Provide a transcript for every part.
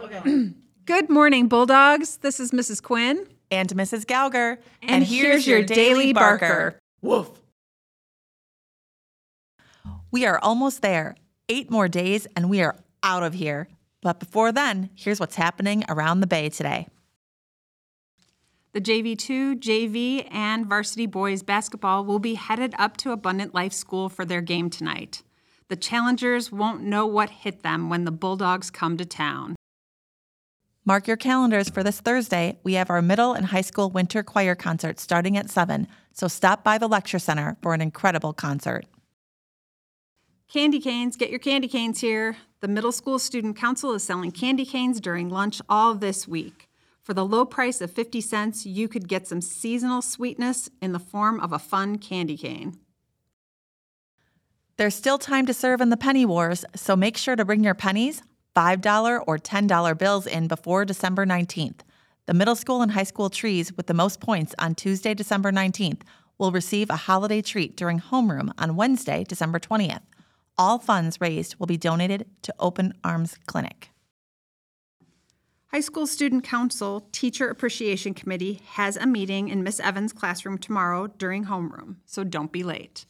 Okay. Good morning, Bulldogs. This is Mrs. Quinn. And Mrs. Gauger. And here's your daily barker. Woof. We are almost there. Eight more days and we are out of here. But before then, here's what's happening around the Bay today. The JV2, JV, and varsity boys basketball will be headed up to Abundant Life School for their game tonight. The challengers won't know what hit them when the Bulldogs come to town. Mark your calendars for this Thursday. We have our middle and high school winter choir concert starting at 7, so stop by the lecture center for an incredible concert. Candy canes, get your candy canes here. The Middle School Student Council is selling candy canes during lunch all this week. For the low price of 50 cents, you could get some seasonal sweetness in the form of a fun candy cane. There's still time to serve in the penny wars, so make sure to bring your pennies, $5 or $10 bills in before December 19th. The middle school and high school trees with the most points on Tuesday, December 19th will receive a holiday treat during homeroom on Wednesday, December 20th. All funds raised will be donated to Open Arms Clinic. High School Student Council Teacher Appreciation Committee has a meeting in Miss Evans' classroom tomorrow during homeroom, so don't be late.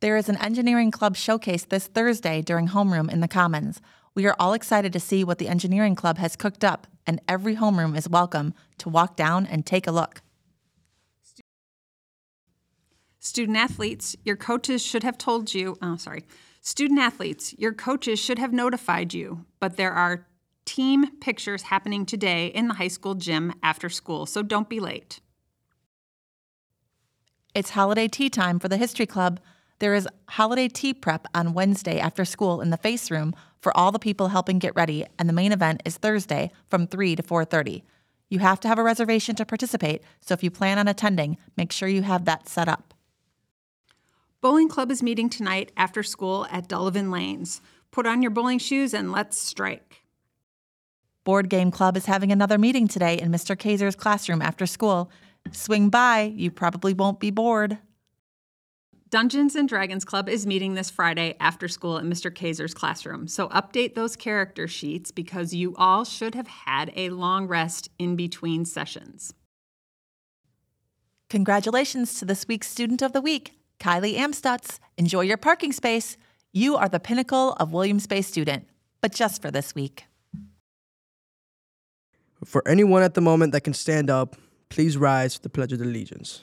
There is an engineering club showcase this Thursday during homeroom in the Commons. We are all excited to see what the engineering club has cooked up, and every homeroom is welcome to walk down and take a look. Student athletes, your coaches should have told you, oh, sorry. Student athletes, your coaches should have notified you, but there are team pictures happening today in the high school gym after school, so don't be late. It's holiday tea time for the History Club. There is holiday tea prep on Wednesday after school in the face room for all the people helping get ready, and the main event is Thursday from 3 to 4:30. You have to have a reservation to participate, so if you plan on attending, make sure you have that set up. Bowling Club is meeting tonight after school at Dullivan Lanes. Put on your bowling shoes and let's strike. Board Game Club is having another meeting today in Mr. Kaiser's classroom after school. Swing by, you probably won't be bored. Dungeons and Dragons Club is meeting this Friday after school in Mr. Kaiser's classroom. So update those character sheets because you all should have had a long rest in between sessions. Congratulations to this week's Student of the Week, Kylie Amstutz. Enjoy your parking space. You are the pinnacle of Williams Bay student, but just for this week. For anyone at the moment that can stand up, please rise for the Pledge of Allegiance.